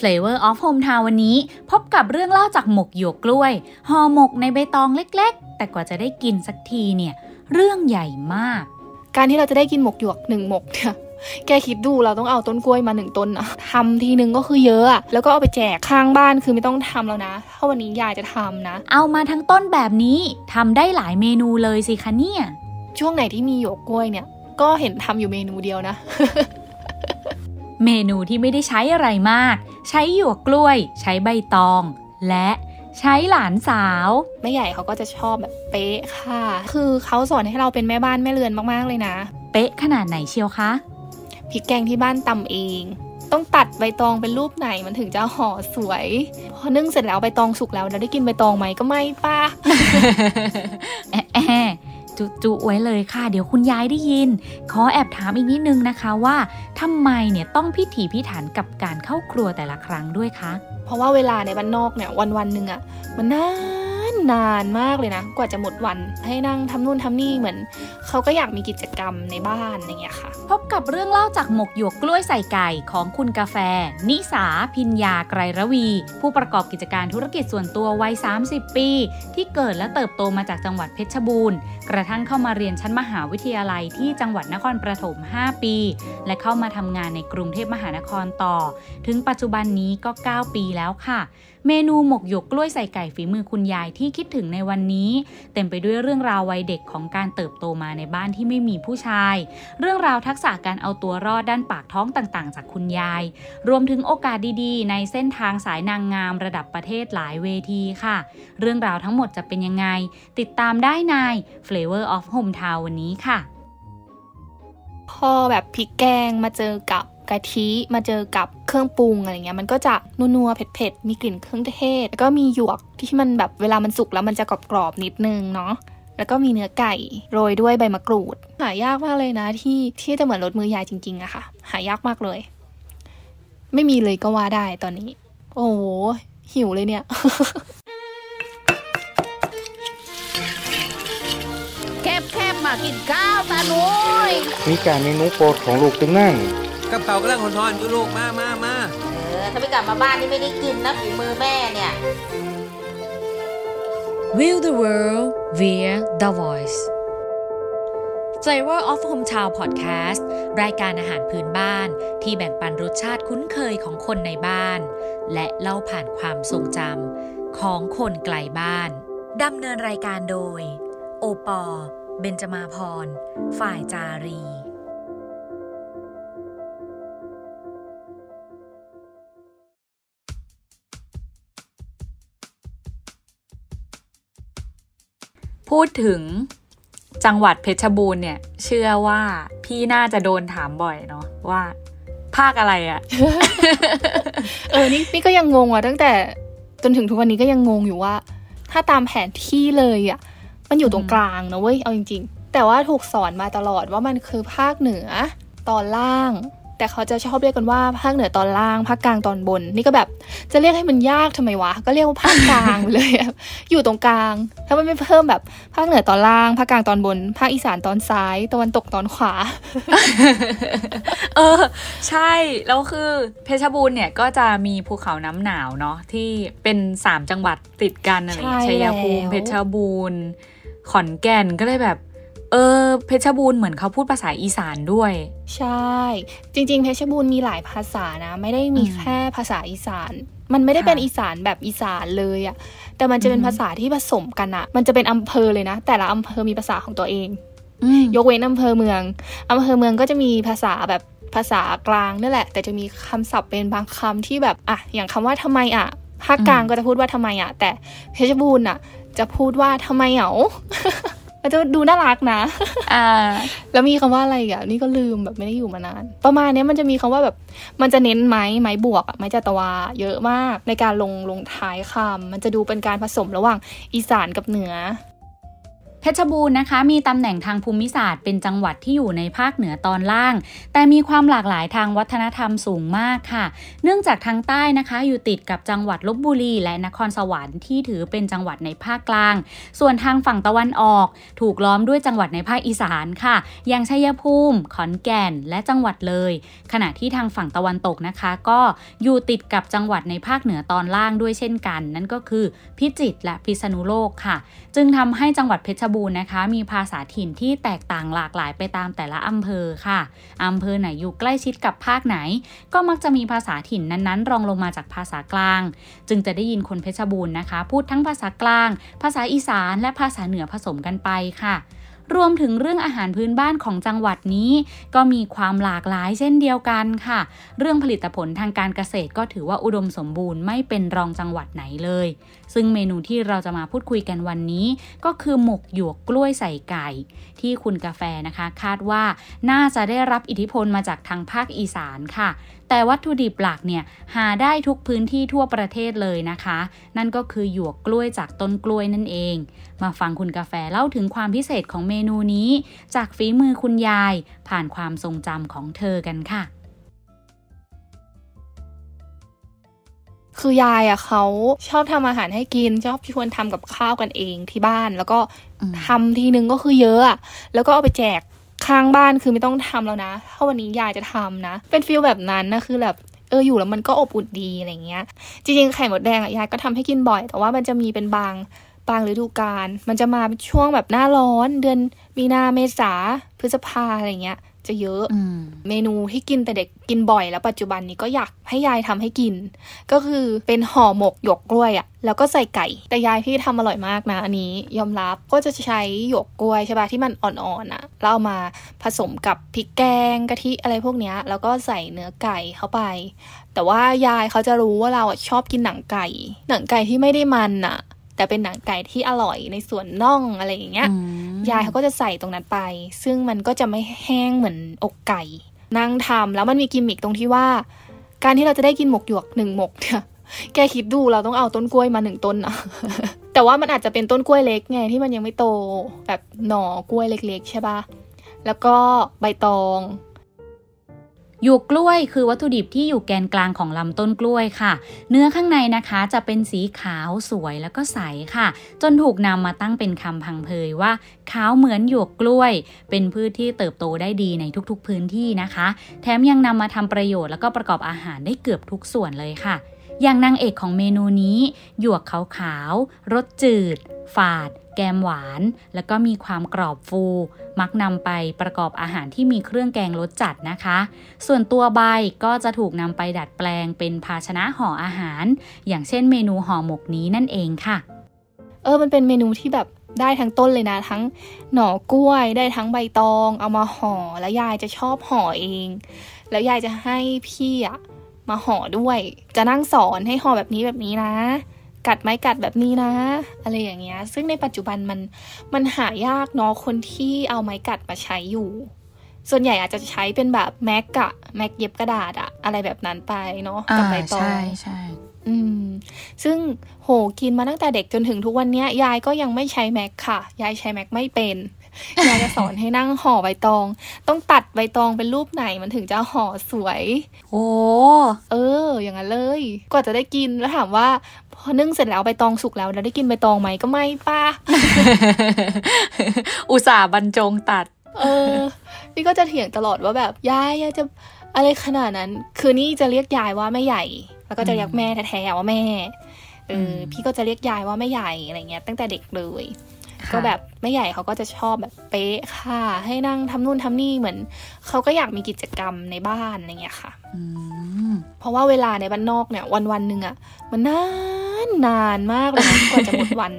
Flavor of Hometown วันนี้ พบกับเรื่องเล่าจากหมกหยวกกล้วยห่อหมกในใบตองเล็กๆ แต่กว่าจะได้กินสักทีเนี่ย เรื่องใหญ่มาก การที่เราจะได้กินหมกหยวกหนึ่งหมกเนี่ยแกคิดดูเราต้องเอาต้นกล้วยมาหนึ่งต้นนะทำทีนึงก็คือเยอะอะแล้วก็เอาไปแจกข้างบ้านคือไม่ต้องทำแล้วนะถ้าวันนี้ยายจะทำนะ เอามาทั้งต้นแบบนี้ทำได้หลายเมนูเลยสิคะเนี่ย ช่วงไหนที่มีหยวกกล้วยเนี่ย ก็เห็นทำอยู่เมนูเดียวนะ เมนูที่ไม่ได้ใช้อะไรมาก ใช้หยวกกล้วย ใช้ใบตอง และใช้หลานสาวแม่ใหญ่เขาก็จะชอบแบบเป๊ะค่ะ คือเขาสอนให้เราเป็นแม่บ้านแม่เรือนมากๆเลยนะ เป๊ะขนาดไหนเชียวคะพริกแกงที่บ้านตำเอง ต้องตัดใบตองเป็นรูปไหนมันถึงจะห่อสวย พอนึ่งเสร็จแล้วใบตองสุกแล้วเราได้กินใบตองไหมก็ไม่ป้าแอะแอะ จุจุไว้เลยค่ะ เดี๋ยวคุณยายได้ยิน ขอแอบถามอีกนิดนึงนะคะว่าทำไมเนี่ยต้องพิถีพิถันกับการเข้าครัวแต่ละครั้งด้วยคะ เพราะว่าเวลาในบ้านนอกเนี่ยวันวันหนึ่งอะมันนานนานมากเลยนะ กว่าจะหมดวันให้นั่งทำนู่นทำนี่เหมือนเขาก็อยากมีกิจกรรมในบ้านอย่างเงี้ยค่ะ พบกับเรื่องเล่าจากหมกหยวกกล้วยใส่ไก่ของคุณกาแฟ นิสา พิญญาไกรระวี ผู้ประกอบกิจการธุรกิจส่วนตัววัย 30 ปี ที่เกิดและเติบโตมาจากจังหวัดเพชรบูรณ์ กระทั่งเข้ามาเรียนชั้นมหาวิทยาลัยที่จังหวัดนครปฐม 5 ปี และเข้ามาทำงานในกรุงเทพมหานครต่อ ถึงปัจจุบันนี้ก็ 9 ปีแล้วค่ะ เมนูหมกหยกกล้วยใส่ไก่ฝีมือคุณยายที่คิดถึงในวันนี้ เต็มไปด้วยเรื่องราววัยเด็กของการเติบโตมาในบ้านที่ไม่มีผู้ชาย เรื่องราวทักษะการเอาตัวรอดด้านปากท้องต่างๆ จากคุณยาย รวมถึงโอกาสดีๆ ในเส้นทางสายนางงามระดับประเทศหลายเวทีค่ะ เรื่องราวทั้งหมดจะเป็นยังไง ติดตามได้ใน Flavor of Hometown วันนี้ค่ะ พอแบบพริกแกงมาเจอกับกะทิมาเจอกับเครื่องปรุงอะไรเงี้ยมันก็จะนัวๆเผ็ดๆมีกลิ่นเครื่องเทศ แล้วก็มีหยวกที่มันแบบเวลามันสุกแล้วมันจะกรอบๆนิดนึงเนาะแล้วก็มีเนื้อไก่โรยด้วยใบมะกรูด หายากมากเลยนะที่ที่จะเหมือนรสมือยายจริงๆอะค่ะ หายากมากเลย ไม่มีเลยก็ว่าได้ตอนนี้ โอ้โหหิวเลยเนี่ย มากินข้าวตาหนุยมีการเมนูโปรดของลูกตึงนั่งกับเขาวกำลังหอนๆอยู่ลูกมามามาเออถ้าไม่กลับมาบ้านนี่ไม่ได้กินนะฝีมือแม่เนี่ย Will the world via the voice Flavor of Hometown Podcast รายการอาหารพื้นบ้านที่แบ่งปันรสชาติคุ้นเคยของคนในบ้าน และเล่าผ่านความทรงจำของคนไกลบ้าน ดำเนินรายการโดย โอปอ เบนจมาพร ฝ่ายจารี พูดถึงจังหวัดเพชรบูรณ์เนี่ย เชื่อว่าพี่น่าจะโดนถามบ่อยเนาะว่า ภาคอะไรอะเออนี่นี่ก็ยังงงอะตั้งแต่จนถึงทุกวันนี้ก็ยังงงอยู่ว่า ถ้าตามแผนที่เลยอะ มันอยู่ตรงกลางนะเว้ยเอาจริง ๆ แต่ว่าถูกสอนมาตลอดว่ามันคือภาคเหนือตอนล่าง แต่เขาจะชอบเรียกกันว่าภาคเหนือตอนล่างภาคกลางตอนบน นี่ก็แบบจะเรียกให้มันยากทำไมวะ ก็เรียกว่าภาคกลางไปเลยอะอยู่ตรงกลาง ถ้ามันไม่เพิ่มแบบภาคเหนือตอนล่างภาคกลางตอนบน ภาคอีสานตอนซ้ายตะวันตกตอนขวา เออ ใช่แล้วคือเพชรบูรณ์เนี่ยก็จะมีภูเขาน้ำหนาวเนาะที่เป็นสามจังหวัดติดกันอะไรอย่างเงี้ยใช่ชัยภูมิแล้วเพชรบูรณ์ ขอนแก่นก็เลยแบบ เออ เพชรบูรณ์เหมือนเขาพูดภาษาอีสานด้วย ใช่ จริง ๆ เพชรบูรณ์มีหลายภาษานะ ไม่ได้มีอืมแค่ภาษาอีสาน มันไม่ได้ค่ะเป็นอีสานแบบอีสานเลยอะแต่มันจะเป็นอืมภาษาที่ผสมกันอะมันจะเป็นอำเภอเลยนะ แต่ละอำเภอมีภาษาของตัวเองอืมยกเว้นอำเภอเมืองอำเภอเมืองก็จะมีภาษาแบบภาษากลางนั่นแหละ แต่จะมีคำศัพท์เป็นบางคำที่แบบอะอย่างคำว่าทำไมอะ ภาคกลางอืมก็จะพูดว่าทำไมอะ แต่เพชรบูรณ์อะ จะพูดว่าทำไมเหรอมันจะดูน่ารักนะอ่าแล้วมีคำว่าอะไรอีกอะ นี่ก็ลืมแบบไม่ได้อยู่มานาน ประมาณเนี้ยมันจะมีคำว่าแบบ มันจะเน้นไม้ไม้บวกอะไม้จัตวา เยอะมากในการลงลงท้ายคำมันจะดูเป็นการผสมระหว่างอีสานกับเหนือ เพชรบูรณ์นะคะมีตำแหน่งทางภูมิศาสตร์เป็นจังหวัดที่อยู่ในภาคเหนือตอนล่าง แต่มีความหลากหลายทางวัฒนธรรมสูงมากค่ะ เนื่องจากทางใต้นะคะอยู่ติดกับจังหวัดลบบุรีและนครสวรรค์ที่ถือเป็นจังหวัดในภาคกลาง ส่วนทางฝั่งตะวันออก ถูกล้อมด้วยจังหวัดในภาคอีสานค่ะ อย่างชัยภูมิ ขอนแก่น และจังหวัดเลย ขณะที่ทางฝั่งตะวันตกนะคะ ก็อยู่ติดกับจังหวัดในภาคเหนือตอนล่างด้วยเช่นกัน นั่นก็คือพิจิตรและพิษณุโลกค่ะ จึงทำให้จังหวัดเพชรบูรณ์นะคะ มีภาษาถิ่นที่แตกต่างหลากหลายไปตามแต่ละอำเภอค่ะอำเภอไหนอยู่ใกล้ชิดกับภาคไหน ก็มักจะมีภาษาถิ่นนั้นๆ รองลงมาจากภาษากลาง จึงจะได้ยินคนเพชรบูรณ์นะคะ พูดทั้งภาษากลาง ภาษาอีสานและภาษาเหนือผสมกันไปค่ะรวมถึงเรื่องอาหารพื้นบ้านของจังหวัดนี้ ก็มีความหลากหลายเช่นเดียวกันค่ะ เรื่องผลิตผลทางการเกษตรก็ถือว่าอุดมสมบูรณ์ไม่เป็นรองจังหวัดไหนเลยซึ่งเมนูที่เราจะมาพูดคุยกันวันนี้ ก็คือหมกหยวกกล้วยใส่ไก่ ที่คุณกาแฟนะคะ คาดว่าน่าจะได้รับอิทธิพลมาจากทางภาคอีสานค่ะ แต่วัตถุดิบหลักเนี่ยหาได้ทุกพื้นที่ทั่วประเทศเลยนะคะ นั่นก็คือหยวกกล้วยจากต้นกล้วยนั่นเอง มาฟังคุณกาแฟเล่าถึงความพิเศษของเมนูนี้ จากฝีมือคุณยาย ผ่านความทรงจำของเธอกันค่ะ คือยายอะเขาชอบทำอาหารให้กิน ชอบชวนทำกับข้าวกันเองที่บ้าน แล้วก็อืมทำทีนึงก็คือเยอะอะแล้วก็เอาไปแจกข้างบ้านคือไม่ต้องทำแล้วนะถ้าวันนี้ยายจะทำนะ เป็นฟีลแบบนั้นนะคือแบบเอออยู่แล้วมันก็อบอุ่นดีอะไรเงี้ย จริงๆไข่มดแดงอะยายก็ทำให้กินบ่อย แต่ว่ามันจะมีเป็นบางบางฤดูกาลมันจะมาช่วงแบบหน้าร้อนเดือนมีนาเมษาพฤษภาอะไรเงี้ย จะเยอะอืมเมนูที่กินแต่เด็กกินบ่อยแล้วปัจจุบันนี้ก็อยากให้ยายทำให้กิน ก็คือเป็นห่อหมกหยวกกล้วยอะ่ะแล้วก็ใส่ไก่ แต่ยายพี่ทำอร่อยมากนะ อันนี้ยอมรับก็จะใช้หยวกกล้วยใช่ปะที่มันอ่อนๆอะ่ะแล้วเอามาผสมกับพริกแกงกะทิอะไรพวกเนี้ย แล้วก็ใส่เนื้อไก่เข้าไป แต่ว่ายายเขาจะรู้ว่าเราอะชอบกินหนังไก่ หนังไก่ที่ไม่ได้มันอะ แต่เป็นหนังไก่ที่อร่อยในส่วนน่องอะไรอย่างเงี้ยยายเขาก็จะใส่ตรงนั้นไป ซึ่งมันก็จะไม่แห้งเหมือนอกไก่นั่งทำแล้วมันมีกิมมิคตรงที่ว่า การที่เราจะได้กินหมกหยวกหนึ่งหมกเนี่ยแกคิดดูเราต้องเอาต้นกล้วยมาหนึ่งต้นนะแต่ว่ามันอาจจะเป็นต้นกล้วยเล็กไงที่มันยังไม่โตแบบหน่อกล้วยเล็ก ๆ ใช่ปะแล้วก็ใบตอง หยวกกล้วยคือวัตถุดิบที่อยู่แกนกลางของลำต้นกล้วยค่ะ เนื้อข้างในนะคะจะเป็นสีขาวสวยแล้วก็ใสค่ะ จนถูกนำมาตั้งเป็นคำพังเพยว่าขาวเหมือนหยวกกล้วย เป็นพืชที่เติบโตได้ดีในทุกๆพื้นที่นะคะ แถมยังนำมาทำประโยชน์แล้วก็ประกอบอาหารได้เกือบทุกส่วนเลยค่ะ อย่างนางเอกของเมนูนี้ หยวกขาวๆรสจืด ฝาด แกมหวาน แล้วก็มีความกรอบฟู มักนำไปประกอบอาหารที่มีเครื่องแกงรสจัดนะคะ ส่วนตัวใบก็จะถูกนำไปดัดแปลงเป็นภาชนะห่ออาหาร อย่างเช่นเมนูห่อหมกนี้นั่นเองค่ะ เออมันเป็นเมนูที่แบบได้ทั้งต้นเลยนะ ทั้งหน่อกล้วย ได้ทั้งใบตอง เอามาห่อแล้วยายจะชอบห่อเอง แล้วยายจะให้พี่อะมาห่อด้วย จะนั่งสอนให้ห่อแบบนี้แบบนี้นะ กัดไม้กัดแบบนี้นะ อะไรอย่างเงี้ย ซึ่งในปัจจุบันมันมันหายากเนาะคนที่เอาไม้กัดมาใช้อยู่ ส่วนใหญ่อาจจะใช้เป็นแบบแม็กอะแม็กเย็บกระดาษอะอะไรแบบนั้นไปเนาะกับใบตองใช่อืม ซึ่งโหกินมาตั้งแต่เด็กจนถึงทุกวันเนี้ยยายก็ยังไม่ใช้แม็กค่ะ ยายใช้แม็กไม่เป็นยายจะสอนให้นั่งห่อใบตอง ต้องตัดใบตองเป็นรูปไหนมันถึงจะห่อสวย โอ้ เออ อย่างนั้นเลย กว่าจะได้กินแล้วถามว่า พอนึ่งเสร็จแล้วใบตองสุกแล้วเราได้กินใบตองไหมก็ไม่ป้าอุตส่าห์บรรจงตัด เออพี่ก็จะเถียงตลอดว่าแบบยายยายจะอะไรขนาดนั้น คือนี่จะเรียกยายว่าแม่ใหญ่ แล้วก็จะเรียกแม่แท้ๆว่าแม่เออมพี่ก็จะเรียกยายว่าแม่ใหญ่อะไรเงี้ย ตั้งแต่เด็กเลยก็แบบแม่ใหญ่เขาก็จะชอบแบบเป๊ะค่ะ ให้นั่งทำนู่นทำนี่เหมือนเขาก็อยากมีกิจกรรมในบ้านอะไรเงี้ยค่ะอืมเพราะว่าเวลาในบ้านนอกเนี่ย วันวันๆหนึ่งอะมันนาน นานมากเลยนะกว่าจะหมดวัน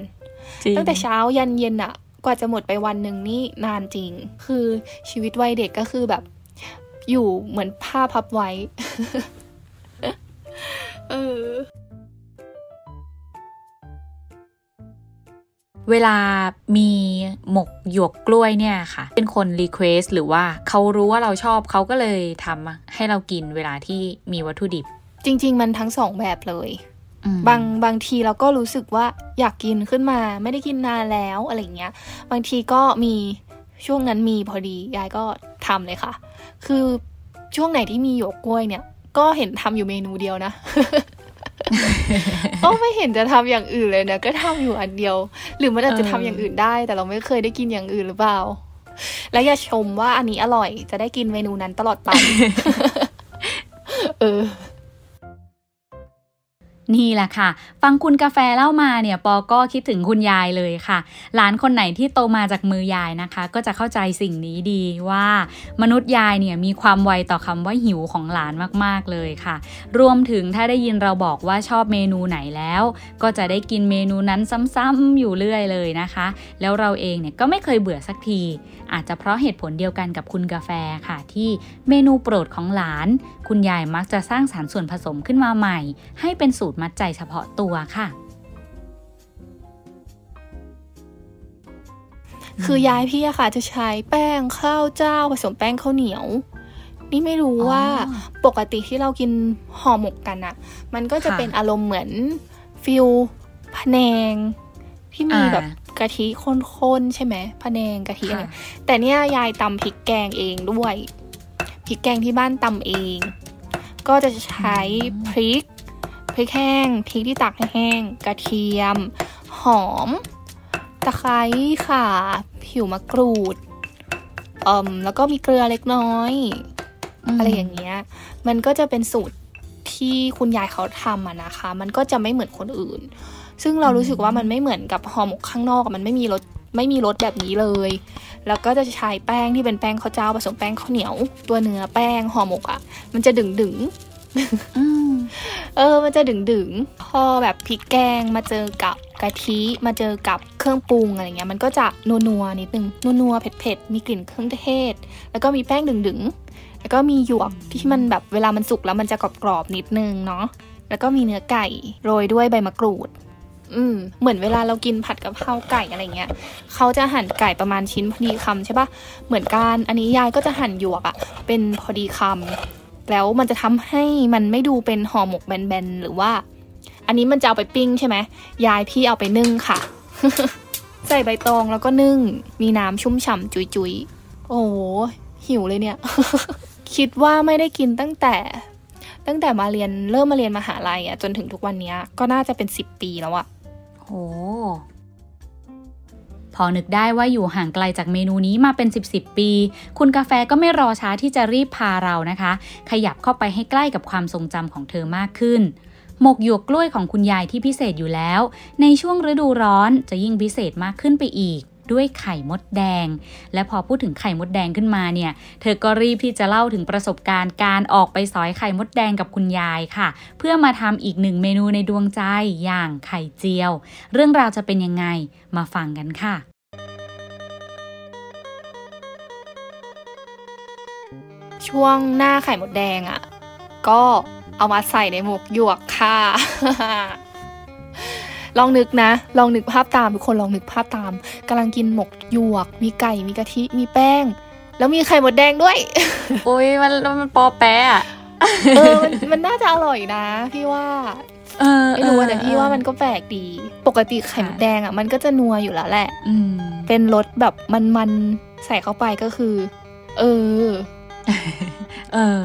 จริงตั้งแต่เช้ายันเย็นอะกว่าจะหมดไปวันหนึ่งนี่นานจริง คือชีวิตวัยเด็กก็คือแบบ อยู่เหมือนผ้าพับไว้ เออ เวลามีหมกหยวกกล้วยเนี่ยค่ะ เป็นคน request หรือว่าเขารู้ว่าเราชอบเขาก็เลยทำให้เรากินเวลาที่มีวัตถุดิบ จริง ๆ มันทั้งสองแบบเลยอืม บางบางทีเราก็รู้สึกว่าอยากกินขึ้นมา ไม่ได้กินนานแล้วอะไรเงี้ย บางทีก็มีช่วงนั้นมีพอดียายก็ทำเลยค่ะ คือช่วงไหนที่มีหยวกกล้วยเนี่ย ก็เห็นทำอยู่เมนูเดียวนะก็ไม่เห็นจะทำอย่างอื่นเลยนะก็ทำอยู่อันเดียว หรือมันอาจจะทำอย่างอื่นได้ แต่เราไม่เคยได้กินอย่างอื่นหรือเปล่า แล้วอย่าชมว่าอันนี้อร่อยจะได้กินเมนูนั้นตลอดไป เออ นี่แหละค่ะ ฟังคุณกาแฟเล่ามาเนี่ยปอก็คิดถึงคุณยายเลยค่ะ หลานคนไหนที่โตมาจากมือยายนะคะ ก็จะเข้าใจสิ่งนี้ดีว่า มนุษย์ยายเนี่ยมีความไวต่อคำว่าหิวของหลานมากๆเลยค่ะ รวมถึงถ้าได้ยินเราบอกว่าชอบเมนูไหนแล้ว ก็จะได้กินเมนูนั้นซ้ำๆอยู่เรื่อยเลยนะคะ แล้วเราเองเนี่ยก็ไม่เคยเบื่อสักทีอาจจะเพราะเหตุผลเดียวกันกับคุณกาแฟค่ะ ที่เมนูโปรดของหลาน คุณยายมักจะสร้างสารส่วนผสมขึ้นมาใหม่ ให้เป็นสูตรมัดใจเฉพาะตัวค่ะคือยายพี่อะค่ะจะใช้แป้งข้าวเจ้าผสมแป้งข้าวเหนียว นี่ไม่รู้ว่าอ๋อปกติที่เรากินห่อหมกกันอะมันก็จะค่ะเป็นอารมณ์เหมือนฟิลพะแนงที่มีอ่าแบบ กะทิข้นๆใช่ไหมพะแนงกะทิอะไรค่ะแต่เนี่ยยายตำพริกแกงเองด้วยพริกแกงที่บ้านตำเอง ก็จะใช้พริกพริกแห้งพริกที่ตากให้แห้งกระเทียม หอม ตะไคร้ค่ะผิวมะกรูดเอ่มแล้วก็มีเกลือเล็กน้อยอะไรอย่างเงี้ย มันก็จะเป็นสูตรที่คุณยายเขาทำอะนะคะ มันก็จะไม่เหมือนคนอื่น ซึ่งเรารู้สึกว่ามันไม่เหมือนกับห่อหมกข้างนอกอะมันไม่มีรสไม่มีรสแบบนี้เลย แล้วก็จะใช้แป้งที่เป็นแป้งข้าวเจ้าผสมแป้งข้าวเหนียว ตัวเนื้อแป้งห่อหมกอะมันจะดึงดึงๆอืมเออ มันจะดึงดึงๆพอแบบพริกแกงมาเจอกับกะทิมาเจอกับเครื่องปรุงอะไรเงี้ย มันก็จะนัวๆนิดนึงนัวๆเผ็ดๆมีกลิ่นเครื่องเทศ แล้วก็มีแป้งดึงดึงๆแล้วก็มีหยวกที่มันแบบเวลามันสุกแล้วมันจะกรอบๆนิดนึงเนาะแล้วก็มีเนื้อไก่โรยด้วยใบมะกรูด อืมเหมือนเวลาเรากินผัดกับข้าไก่อะไรเงี้ยเขาจะหั่นไก่ประมาณชิ้นพอดีคำใช่ปะเหมือนกันอันนี้ยายก็จะหั่นหยวกอะเป็นพอดีคำแล้วมันจะทำให้มันไม่ดูเป็นห่อหมกแบนๆหรือว่า อันนี้มันจะเอาไปปิ้งใช่ไหมยายพี่เอาไปนึ่งค่ะ ใส่ใบตองแล้วก็นึ่ง มีน้ำชุ่มฉ่ำจุยๆ โอ้โหหิวเลยเนี่ย คิดว่าไม่ได้กินตั้งแต่ตั้งแต่มาเรียนเริ่มมาเรียนมหาลัยอะจนถึงทุกวันนี้ก็น่าจะเป็นสิบปีแล้วอะ โห พอนึกได้ว่าอยู่ห่างไกลจากเมนูนี้มาเป็น 10บสปี คุณกาแฟก็ไม่รอช้าที่จะรีบพาเรานะคะ ขยับเข้าไปให้ใกล้กับความทรงจำของเธอมากขึ้นหมกหยวกกล้วยของคุณยายที่พิเศษอยู่แล้ว ในช่วงฤดูร้อนจะยิ่งพิเศษมากขึ้นไปอีก ด้วยไข่มดแดง และพอพูดถึงไข่มดแดงขึ้นมาเนี่ย เธอก็รีบที่จะเล่าถึงประสบการณ์การออกไปสอยไข่มดแดงกับคุณยายค่ะ เพื่อมาทำอีกหนึ่งเมนูในดวงใจอย่างไข่เจียว เรื่องราวจะเป็นยังไงมาฟังกันค่ะช่วงหน้าไข่มดแดงอะ่ะ ก็เอามาใส่ในหมกหยวกค่ะ ลองนึกนะ ลองนึกภาพตามทุกคนลองนึกภาพตามกำลังกินหมกหยวก มีไก่มีกะทิมีแป้ง แล้วมีไข่มดแดงด้วยโอ้ยมันมันปอแปะอะเออมันมันน่าจะอร่อยนะ พี่ว่าเออไม่รู้อะแต่พี่ว่ามันก็แปลกดี ปกติไข่มดแดงอะ่ะมันก็จะนัวอยู่แล้วแหละอืมเป็นรสแบบมันๆใส่เข้าไปก็คือ เออ เออ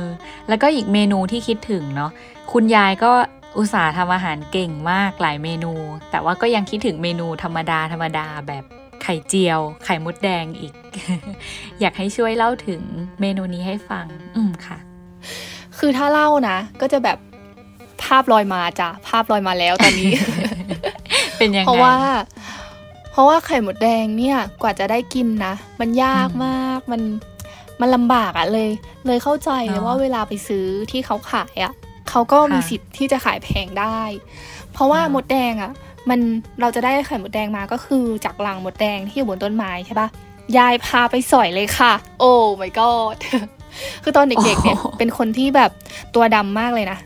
แล้วก็อีกเมนูที่คิดถึงเนาะคุณยายก็ อุตส่าห์ทำอาหารเก่งมากหลายเมนู แต่ว่าก็ยังคิดถึงเมนูธรรมดาธรรมดาแบบไข่เจียว ไข่มดแดงอีก อยากให้ช่วยเล่าถึงเมนูนี้ให้ฟัง อืมค่ะ คือถ้าเล่านะ ก็จะแบบภาพลอยมาจ้ะภาพลอยมาแล้วตอนนี้ เป็นยังไงเพราะว่า เพราะว่าไข่มดแดงเนี่ยกว่าจะได้กินนะมันยากอืมมากมันมันลำบากอะเลย เลยเข้าใจเลยเนอะว่าเวลาไปซื้อที่เขาขายอะ เขาก็มีค่ะสิทธิ์ที่จะขายแพงได้ เพราะว่าเนอะมดแดงอะมันเราจะได้ไข่มดแดงมาก็คือจากรังมดแดงที่อยู่บนต้นไม้ใช่ปะยายพาไปสอยเลยค่ะ โอ้ my god คือตอนเด็กๆเนี่ยเป็นคนที่แบบตัวดำมากเลยนะ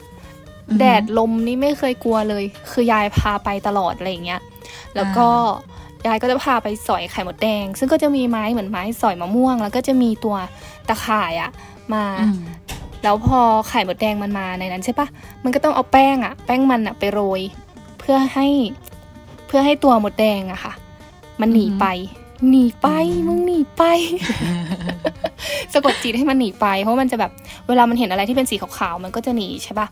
อือหือแดดลมนี่ไม่เคยกลัวเลย คือยายพาไปตลอดอะไรอย่างเงี้ย แล้วก็ยายก็จะพาไปสอยไข่มดแดง ซึ่งก็จะมีไม้เหมือนไม้สอยมะม่วง แล้วก็จะมีตัวตะข่ายอะมาอืม แล้วพอไข่มดแดงมันมาในนั้นใช่ปะมันก็ต้องเอาแป้งอะแป้งมันอะไปโรย เพื่อให้เพื่อให้ตัวมดแดงอะค่ะ มันหนีไป หนีไปมึงหนีไป สะกดจิตให้มันหนีไป เพราะมันจะแบบเวลามันเห็นอะไรที่เป็นสีขาวๆมันก็จะหนีใช่ปะ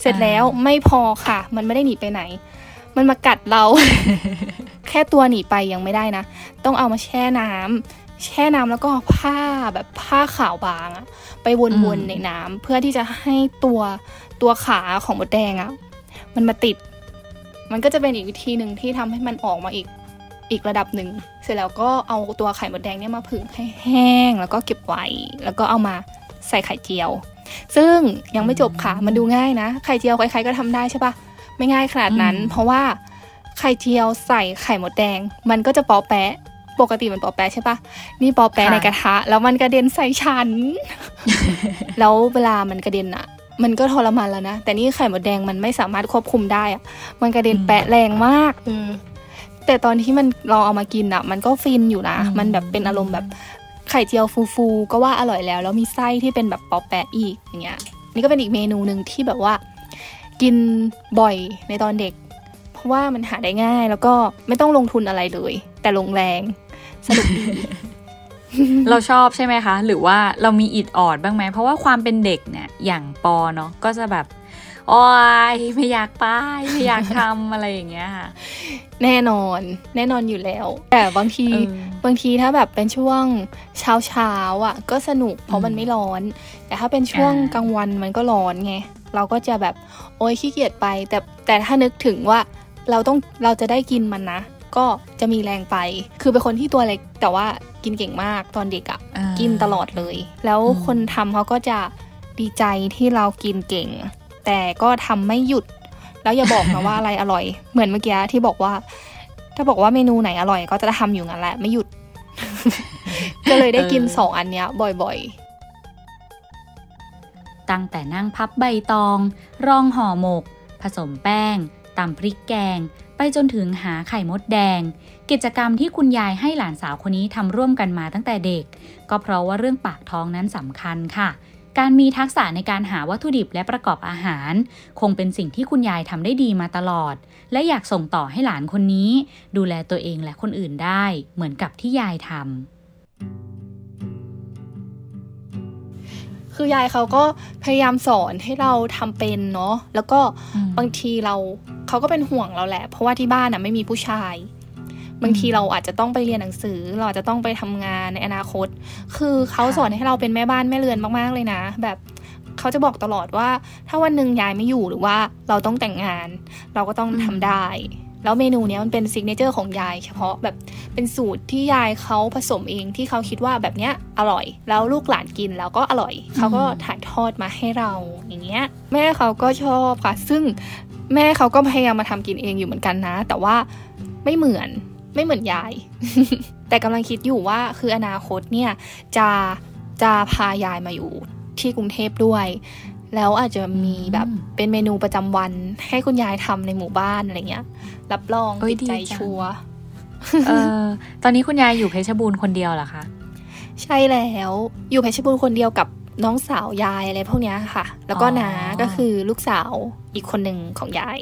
เสร็จแล้วไม่พอค่ะ มันไม่ได้หนีไปไหน มันมากัดเรา แค่ตัวหนีไปยังไม่ได้นะ ต้องเอามาแช่น้ำ แช่น้ำแล้วก็ผ้าแบบผ้าขาวบางอะไปวนๆในน้ำเพื่อที่จะให้ตัวตัวขาของมดแดงอะมันมาติด มันก็จะเป็นอีกวิธีหนึ่งที่ทำให้มันออกมาอีกอีกระดับหนึ่ง เสร็จแล้วก็เอาตัวไข่มดแดงเนี่ยมาผึ่งให้แห้ง แล้วก็เก็บไว้ แล้วก็เอามาใส่ไข่เจียว ซึ่งยังไม่จบค่ะ มันดูง่ายนะ ไข่เจียวใครๆก็ทำได้ใช่ปะไม่ง่ายขนาดนั้นอืมเพราะว่าไข่เจียวใส่ไข่มดแดง มันก็จะปอแปะ ปกติมันปอแปะใช่ปะนี่ปอแปะในกระทะ แล้วมันกระเด็นใส่ฉัน แล้วเวลามันกระเด็นอะมันก็ทรมานแล้วนะ แต่นี่ไข่มดแดงมันไม่สามารถควบคุมได้อะมันกระเด็นแปะแรงมากเออแต่ตอนที่มันเราเอามากินอะมันก็ฟินอยู่นะอืมมันแบบเป็นอารมณ์แบบไข่เจียวฟูๆก็ว่าอร่อยแล้ว แล้วมีไส้ที่เป็นแบบปอแปะอีกอย่างเงี้ย นี่ก็เป็นอีกเมนูหนึ่งที่แบบว่า กินบ่อยในตอนเด็ก เพราะว่ามันหาได้ง่ายแล้วก็ไม่ต้องลงทุนอะไรเลย แต่ลงแรง สนุกดีเราชอบใช่ไหมคะ หรือว่าเรามีอิดออดบ้างไหม เพราะว่าความเป็นเด็กเนี่ย อย่างปอเนาะก็จะแบบโอ้ยไม่อยากไปไม่อยากทำอะไรอย่างเงี้ยค่ะ แน่นอน แน่นอนอยู่แล้ว แต่บางทีเออบางทีถ้าแบบเป็นช่วงเช้าเช้าๆอะ ก็สนุกเพราะมันอืมไม่ร้อน แต่ถ้าเป็นช่วงอ่ากลางวันมันก็ร้อนไง เราก็จะแบบโอ๊ยขี้เกียจไป แต่แต่ถ้านึกถึงว่าเราต้องเราจะได้กินมันนะ ก็จะมีแรงไป คือเป็นคนที่ตัวเล็กแต่ว่ากินเก่งมากตอนเด็กอะอ่ากินตลอดเลย แล้วอืมคนทำเขาก็จะดีใจที่เรากินเก่ง แต่ก็ทำไม่หยุด แล้วอย่าบอกนะว่าอะไรอร่อย เหมือนเมื่อกี้ที่บอกว่า ถ้าบอกว่าเมนูไหนอร่อย ก็จะทำอยู่งั้นแหละไม่หยุด ก็เลยได้กินเออสองอันเนี้ย บ่อยตั้งแต่นั่งพับใบตอง รองห่อหมก ผสมแป้งตำพริกแกง ไปจนถึงหาไข่มดแดง กิจกรรมที่คุณยายให้หลานสาวคนนี้ทำร่วมกันมาตั้งแต่เด็ก ก็เพราะว่าเรื่องปากท้องนั้นสำคัญค่ะ การมีทักษะในการหาวัตถุดิบและประกอบอาหาร คงเป็นสิ่งที่คุณยายทำได้ดีมาตลอด และอยากส่งต่อให้หลานคนนี้ ดูแลตัวเองและคนอื่นได้ เหมือนกับที่ยายทำ คือยายเขาก็พยายามสอนให้เราทำเป็นเนาะแล้วก็อืมบางทีเราเขาก็เป็นห่วงเราแหละ เพราะว่าที่บ้านอะไม่มีผู้ชาย บางทีเราอาจจะต้องไปเรียนหนังสือ เราอาจจะต้องไปทำงานในอนาคต คือเขาสอนให้เราเป็นแม่บ้านแม่เรือนมากๆเลยนะ แบบเขาจะบอกตลอดว่า ถ้าวันหนึ่งยายไม่อยู่หรือว่าเราต้องแต่งงาน เราก็ต้องทำได้ แล้วเมนูเนี้ยมันเป็น signature ของยายเฉพาะแบบเป็นสูตรที่ยายเขาผสมเองที่เขาคิดว่าแบบเนี้ยอร่อย แล้วลูกหลานกินแล้วก็อร่อย เขาก็ถ่ายทอดมาให้เราอย่างเงี้ย แม่เขาก็ชอบค่ะ ซึ่งแม่เขาก็พยายามมาทำกินเองอยู่เหมือนกันนะ แต่ว่าไม่เหมือนไม่เหมือนยาย แต่กำลังคิดอยู่ว่าคืออนาคตเนี่ยจะจะพายายมาอยู่ที่กรุงเทพด้วย แล้วอาจจะมีแบบอืมเป็นเมนูประจำวัน ให้คุณยายทำในหมู่บ้านอะไรเงี้ย รับรองเอ้ยติดใจดีจังชัวร์เออตอนนี้คุณยายอยู่เพชรบูรณ์คนเดียวเหรอคะ ใช่แล้วอยู่เพชรบูรณ์คนเดียวกับน้องสาวยายอะไรพวกเนี้ยค่ะ แล้วก็อ๋อน้าก็คือลูกสาวอีกคนหนึ่งของยาย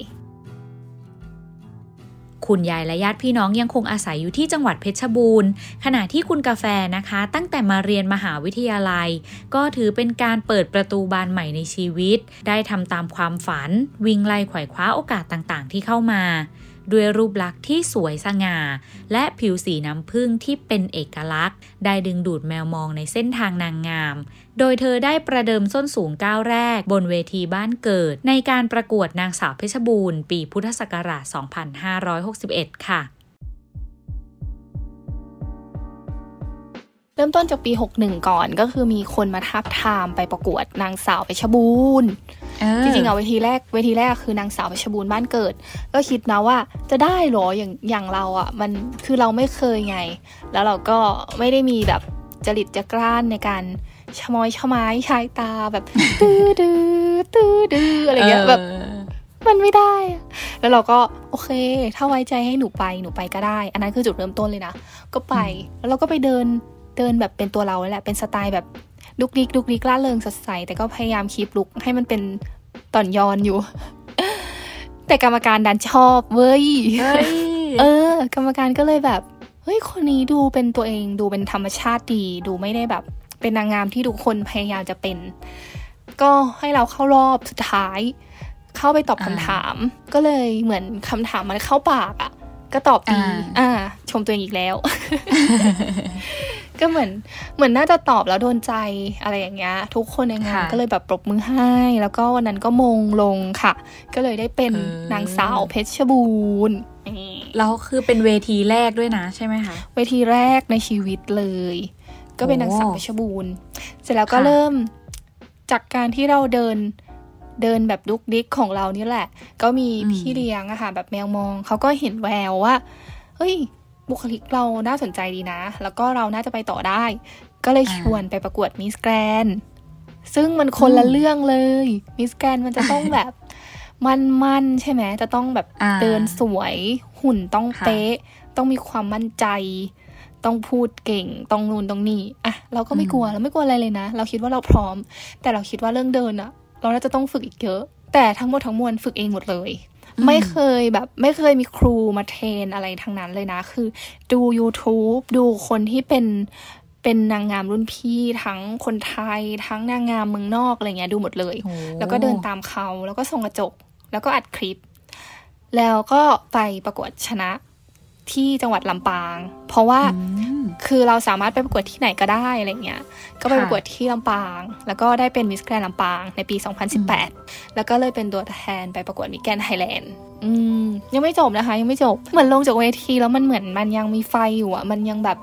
คุณยายและญาติพี่น้องยังคงอาศัยอยู่ที่จังหวัดเพชรบูรณ์ ขณะที่คุณกาแฟนะคะ ตั้งแต่มาเรียนมหาวิทยาลัย ก็ถือเป็นการเปิดประตูบานใหม่ในชีวิต ได้ทำตามความฝัน วิ่งไล่ไขว่คว้าโอกาสต่างๆ ที่เข้ามา ด้วยรูปลักษณ์ที่สวยสง่า และผิวสีน้ำผึ้งที่เป็นเอกลักษณ์ ได้ดึงดูดแมวมองในเส้นทางนางงาม โดยเธอได้ประเดิมส้นสูงก้าวแรก บนเวทีบ้านเกิด ในการประกวดนางสาวเพชรบูรณ์ ปีพุทธศักราช 2561 ค่ะเริ่มต้นจากปี 61 ก่อนก็คือมีคนมาทับทามไปประกวดนางสาวเพชรบูรณ์ จริงๆเอาเวทีแรกเวทีแรกคือนางสาวเพชรบูรณ์บ้านเกิด ก็คิดนะว่าจะได้เหรออย่างอย่างเราอะ่ะมันคือเราไม่เคยไง แล้วเราก็ไม่ได้มีแบบจริตจักร้านในการชะมอยชะไม้ชายตาแบบตื้อดื้อตื้อดื้ออะไรเงี้ยแบบมันไม่ได้อะแล้วเราก็โอเค ถ้าไว้ใจให้หนูไปหนูไปก็ได้ อันนั้นคือจุดเริ่มต้นเลยนะ ก็ไป แล้วเราก็ไปเดินเดินแบบเป็นตัวเราเลยแหละ เป็นสไตล์แบบ ดุกดิกดุกดิกล่าเริงสดใส แต่ก็พยายามคีบลุกให้มันเป็นตอนยอนอยู่ แต่กรรมการดันชอบเว้ยเฮ้ยเออ กรรมการก็เลยแบบเฮ้ยคนนี้ดูเป็นตัวเองดูเป็นธรรมชาติดี ดูไม่ได้แบบ เป็นนางงามที่ทุกคนพยายามจะเป็น ก็ให้เราเข้ารอบสุดท้าย เข้าไปตอบคำถาม ก็เลยเหมือนคำถามมันเข้าปากอะ่ะก็ตอบดี อ่า ชมตัวเองอีกแล้ว ก็เหมือนเหมือนน่าจะตอบแล้วโดนใจอะไรอย่างเงี้ย ทุกคนในงานค่ะก็เลยแบบปรบมือให้ แล้วก็วันนั้นก็มงลงค่ะ ก็เลยได้เป็นเออนางสาวเพชรบูรณ์นี่แล้วคือเป็นเวทีแรกด้วยนะใช่ไหมคะ เวทีแรกในชีวิตเลย ก็เป็นโอ้นางสาวเพชรบูรณ์เสร็จแล้วก็ค่ะเริ่มจากการที่เราเดินเดินแบบดุกดิกของเรานี่แหละ ก็มีพี่เลี้ยงอะค่ะแบบแมวมองเขาก็เห็นแววว่าเฮ้ย บุคลิกเราน่าสนใจดีนะ แล้วก็เราน่าจะไปต่อได้ ก็เลยชวนไปประกวดมิสแกรนซึ่งมันคนละเรื่องเลยมิสแกรนมันจะต้องแบบมันๆใช่ไหมจะต้องแบบอ่าเดินสวยหุ่นต้องค่ะเป๊ะ ต้องมีความมั่นใจ ต้องพูดเก่งต้องนู่นต้องนี่อะเราก็ไม่กลัวเราไม่กลัวอะไรเลยนะ เราคิดว่าเราพร้อม แต่เราคิดว่าเรื่องเดินอะเราน่าจะต้องฝึกอีกเยอะ แต่ทั้งหมดทั้งมวลฝึกเองหมดเลย ไม่เคยแบบ ไม่เคยมีครูมาเทรนอะไรทั้งนั้นเลยนะ คือดู YouTube ดูคนที่เป็นเป็นนางงามรุ่นพี่ทั้งคนไทยทั้งนางงามเมืองนอกอะไรเงี้ยดูหมดเลยโอ้แล้วก็เดินตามเขาแล้วก็ส่องกระจก แล้วก็อัดคลิป แล้วก็ไปประกวดชนะ ที่จังหวัดลำปาง เพราะว่าอืมคือเราสามารถไปประกวดที่ไหนก็ได้อะไรเงี้ย ก็ไปค่ะประกวดที่ลำปาง แล้วก็ได้เป็นมิสแกรนลำปางในปี 2018 แล้วก็เลยเป็นตัวแทนไปประกวด Miss Grand Thailand อืมยังไม่จบนะคะ ยังไม่จบ เหมือนลงจากเวทีแล้วมันเหมือนมันยังมีไฟอยู่อะ มันยังแบบ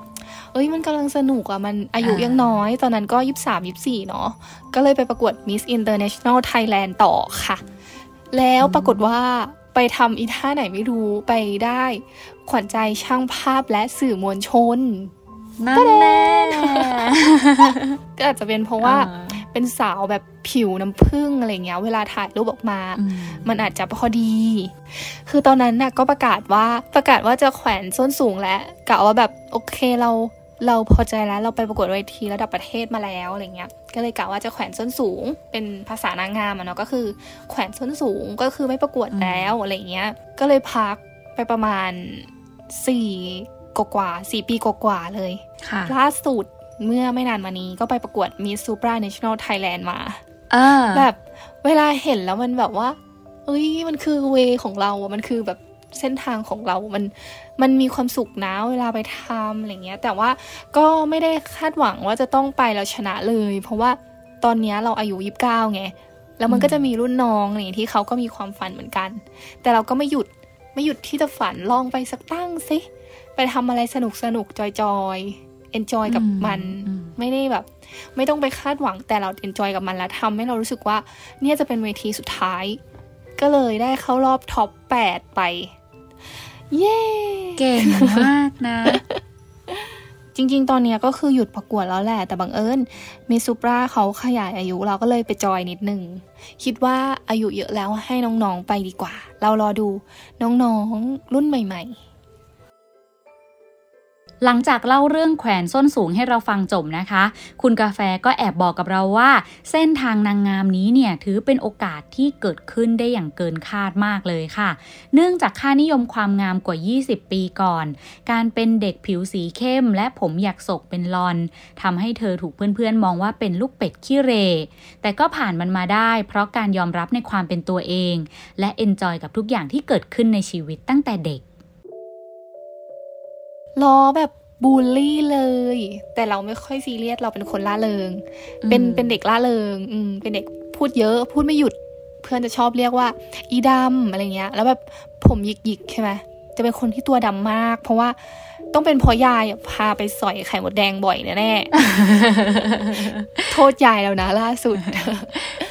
เอ้ยมันกำลังสนุกอะมันอายุอ่ายัยังน้อย ตอนนั้นก็ยี่สามยี่สี่เนาะก็เลยไปประกวด Miss International Thailand ต่อค่ะ แล้วปรากฏว่า ไปทำอีท่าไหนไม่รู้ไปได้ ขวัญใจช่างภาพและสื่อมวลชนนั่นแน่ก็อาจจะเป็นเพราะว่าอ่เป็นสาวแบบผิวน้ำผึ้งอะไรเงี้ย เวลาถ่ายรูปออกมาอืมมันอาจจะพอดี คือตอนนั้นน่ะก็ประกาศว่าประกาศว่าจะแขวนส้นสูงแล้วกะว่าแบบโอเคเรา เราพอใจแล้วเราไปประกวดเวทีระดับประเทศมาแล้วอะไรเงี้ย ก็เลยกะว่าจะแขวนส้นสูง เป็นภาษานางงามอะเนาะก็คือ แขวนส้นสูงก็คือไม่ประกวดแล้วอะไรเงี้ย ก็เลยพักไปประมาณสี่กว่าๆสี่ปีกว่าๆเลยค่ะล่าสุดเมื่อไม่นานมานี้ก็ไปประกวด Miss Supra National Thailand มาอ่าแบบเวลาเห็นแล้วมันแบบว่าเอ้ยมันคือเวของเราอะมันคือแบบ เส้นทางของเรา มัน มันมีความสุขนะเวลาไปทำอะไรเงี้ย แต่ว่าก็ไม่ได้คาดหวังว่าจะต้องไปแล้วชนะเลย เพราะว่าตอนเนี้ยเราอายุยีิบเก้าไง แล้วมันก็จะมีรุ่นน้องอะไรอย่างที่เขาก็มีความฝันเหมือนกัน แต่เราก็ไม่หยุด ไม่หยุดที่จะฝัน ลองไปสักตั้งสิ ไปทำอะไรสนุกสนุก joy joy enjoy กับมันอืมไม่ได้แบบ ไม่ต้องไปคาดหวัง แต่เรา enjoy กับมันแล้วทำให้เรารู้สึกว่า เนี่ยจะเป็นเวทีสุดท้ายก็เลยได้เข้ารอบ top 8 ไป เย้เก่งมากนะ จริงๆ ตอนเนี้ยก็คือหยุดประกวดแล้วแหละ แต่บังเอิญ Miss Supra เขาขยายอายุเราก็เลยไปจอยนิดนึง คิดว่าอายุเยอะแล้วให้น้องๆไปดีกว่า เรารอดูน้องๆรุ่นใหม่ ๆ หลังจากเล่าเรื่องแขวนส้นสูงให้เราฟังจบนะคะ คุณกาแฟก็แอบบอกกับเราว่า เส้นทางนางงามนี้เนี่ยถือเป็นโอกาสที่เกิดขึ้นได้อย่างเกินคาดมากเลยค่ะ เนื่องจากค่านิยมความงามกว่า 20 ปีก่อน การเป็นเด็กผิวสีเข้ม และผมหยักศกเป็นลอนทำให้เธอถูกเพื่อนๆ มองว่าเป็นลูกเป็ดขี้เหร่ แต่ก็ผ่านมันมาได้ เพราะการยอมรับในความเป็นตัวเอง และ enjoy กับทุกอย่างที่เกิดขึ้นในชีวิตตั้งแต่เด็ก ล้อแบบบูลลี่เลย แต่เราไม่ค่อยซีเรียสเราเป็นคนร่าเริง เป็นอืมเป็นเด็กร่าเริง อืมเป็นเด็กพูดเยอะ พูดไม่หยุด เพื่อนจะชอบเรียกว่า อีดำอะไรเงี้ย แล้วแบบผมหยิกหยิกๆใช่ไหมจะเป็นคนที่ตัวดำมาก เพราะว่าต้องเป็นเพราะยายอะพาไปสอยไข่มดแดงบ่อยแน่ๆโทษยายแล้วนะ ล่าสุด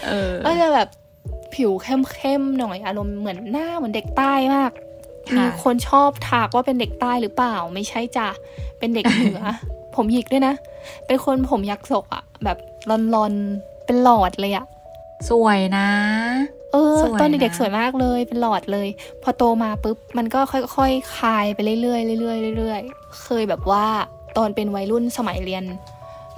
เออก็จะแบบผิวเข้มๆหน่อยอารมณ์เหมือนหน้าเหมือนเด็กใต้มากค่ะ มีคนชอบถากว่าเป็นเด็กใต้หรือเปล่า ไม่ใช่จ้ะ เป็นเด็กเหนือ ผมหยิกด้วยนะ เป็นคนผมยักษ์ศกอะแบบลอนๆ เป็นหลอดเลยอะสวยนะ เออสวยนะตอนเด็กๆสวยมากเลย เป็นหลอดเลย พอโตมาปุ๊บ มันก็ค่อยๆคลายไปเรื่อยๆเรื่อยๆเรื่อยๆ เคยแบบว่าตอนเป็นวัยรุ่นสมัยเรียน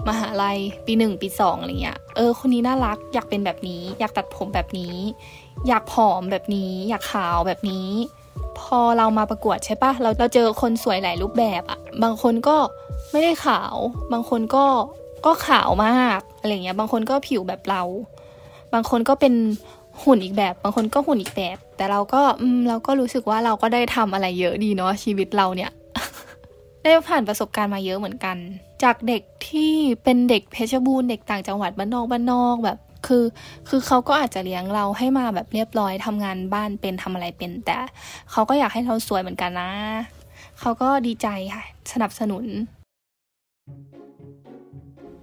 มหาลัยปีหนึ่งปีสองอะไรเงี้ย เออ คนนี้น่ารัก อยากเป็นแบบนี้ อยากตัดผมแบบนี้ อยากผอมแบบนี้ อยากขาวแบบนี้ พอเรามาประกวดใช่ปะเราเราเจอคนสวยหลายรูปแบบอะบางคนก็ไม่ได้ขาว บางคนก็ก็ขาวมากอะไรเงี้ย บางคนก็ผิวแบบเรา บางคนก็เป็นหุ่นอีกแบบ บางคนก็หุ่นอีกแบบ แต่เราก็อืมเราก็รู้สึกว่าเราก็ได้ทำอะไรเยอะดีเนาะชีวิตเราเนี่ย ได้ผ่านประสบการณ์มาเยอะเหมือนกัน จากเด็กที่เป็นเด็กเพชรบูรณ์เด็กต่างจังหวัดบ้านนอกบ้านนอกแบบ คือ คือเขาก็อาจจะเลี้ยงเราให้มาแบบเรียบร้อยทำงานบ้านเป็นทำอะไรเป็น แต่เขาก็อยากให้เราสวยเหมือนกันนะ เขาก็ดีใจค่ะ สนับสนุน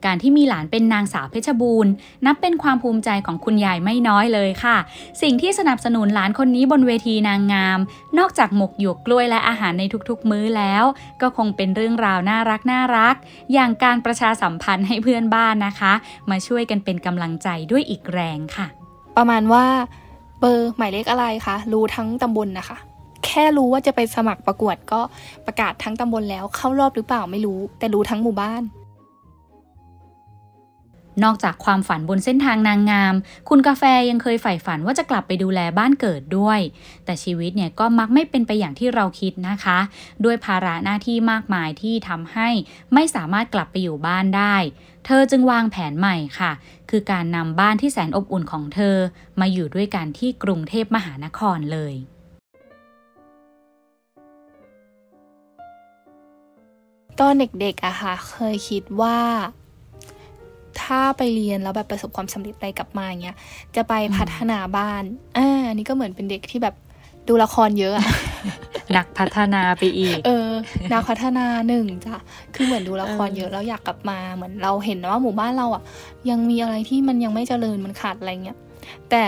การที่มีหลานเป็นนางสาวเพชรบูรณ์ นับเป็นความภูมิใจของคุณยายไม่น้อยเลยค่ะ สิ่งที่สนับสนุนหลานคนนี้บนเวทีนางงาม นอกจากหมกหยวกกล้วยและอาหารในทุกๆ มื้อแล้ว ก็คงเป็นเรื่องราวน่ารักน่ารัก อย่างการประชาสัมพันธ์ให้เพื่อนบ้านนะคะ มาช่วยกันเป็นกำลังใจด้วยอีกแรงค่ะ ประมาณว่าเบอร์หมายเลขอะไรคะรู้ทั้งตำบลนะคะแค่รู้ว่าจะไปสมัครประกวดก็ประกาศทั้งตำบลแล้วเข้ารอบหรือเปล่าไม่รู้ แต่รู้ทั้งหมู่บ้าน นอกจากความฝันบนเส้นทางนางงาม คุณกาแฟยังเคยใฝ่ฝันว่าจะกลับไปดูแลบ้านเกิดด้วย แต่ชีวิตเนี่ยก็มักไม่เป็นไปอย่างที่เราคิดนะคะ ด้วยภาระหน้าที่มากมายที่ทำให้ไม่สามารถกลับไปอยู่บ้านได้ เธอจึงวางแผนใหม่ค่ะ คือการนำบ้านที่แสนอบอุ่นของเธอ มาอยู่ด้วยกันที่กรุงเทพมหานครเลยตอนเด็กๆอะค่ะ เคยคิดว่า ถ้าไปเรียนแล้วแบบประสบความสำเร็จอะไรกลับมาอย่างเงี้ย จะไปพัฒนาบ้านอ่าอันนี้ก็เหมือนเป็นเด็กที่แบบดูละครเยอะอะนักพัฒนาไปอีก เออ นักพัฒนาหนึ่งจ้ะ คือเหมือนดูละครเยอะแล้วอยากกลับมา เหมือนเราเห็นว่าหมู่บ้านเราอะ ยังมีอะไรที่มันยังไม่เจริญมันขาดอะไรเงี้ย แต่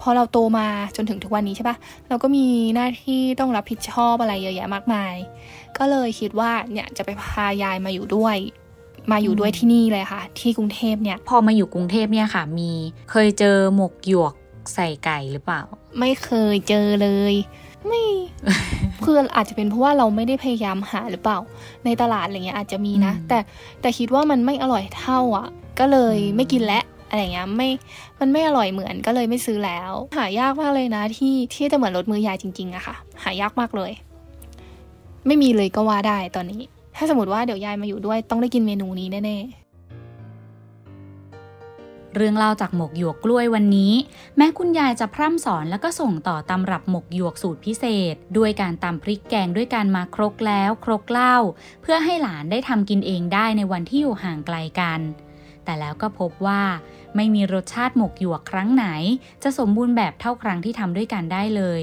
พอเราโตมาจนถึงทุกวันนี้ใช่ปะเราก็มีหน้าที่ต้องรับผิดชอบอะไรเยอะแยะมากมาย ก็เลยคิดว่าเนี่ยจะไปพายายมาอยู่ด้วย มาอยู่ด้วยที่นี่เลยค่ะ ที่กรุงเทพเนี่ย พอมาอยู่กรุงเทพเนี่ยค่ะ มีเคยเจอหมกหยวกใส่ไก่หรือเปล่า ไม่เคยเจอเลย ไม่คืออาจจะเป็นเพราะว่าเราไม่ได้พยายามหาหรือเปล่า ในตลาดอะไรเงี้ยอาจจะมีนะอืมแต่แต่คิดว่ามันไม่อร่อยเท่าอะ ก็เลยอืมไม่กินแล้วอะไรเงี้ยไม่มันไม่อร่อยเหมือนก็เลยไม่ซื้อแล้ว หายากมากเลยนะ ที่ที่จะเหมือนรสมือยายจริงๆอะค่ะ หายากมากเลย ไม่มีเลยก็ว่าได้ตอนนี้ ถ้าสมมติว่าเดี๋ยวยายมาอยู่ด้วยต้องได้กินเมนูนี้แน่ๆ เรื่องเล่าจากหมกหยวกกล้วยวันนี้ แม้คุณยายจะพร่ำสอนแล้วก็ส่งต่อตำรับหมกหยวกสูตรพิเศษ ด้วยการตำพริกแกงด้วยการมาครกแล้วครกเล่า เพื่อให้หลานได้ทำกินเองได้ในวันที่อยู่ห่างไกลกันแต่แล้วก็พบว่าไม่มีรสชาติหมกหยวกครั้งไหน จะสมบูรณ์แบบเท่าครั้งที่ทำด้วยกันได้เลย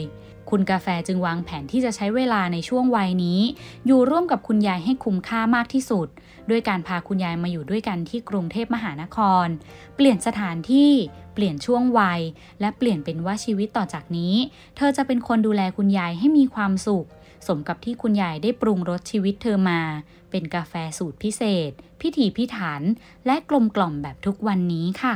คุณกาแฟจึงวางแผนที่จะใช้เวลาในช่วงวัยนี้ อยู่ร่วมกับคุณยายให้คุ้มค่ามากที่สุด ด้วยการพาคุณยายมาอยู่ด้วยกันที่กรุงเทพมหานคร เปลี่ยนสถานที่เปลี่ยนช่วงวัย และเปลี่ยนเป็นว่าชีวิตต่อจากนี้ เธอจะเป็นคนดูแลคุณยายให้มีความสุข สมกับที่คุณยายได้ปรุงรสชีวิตเธอมา เป็นกาแฟสูตรพิเศษ พิถีพิถัน และกลมกล่อมแบบทุกวันนี้ค่ะ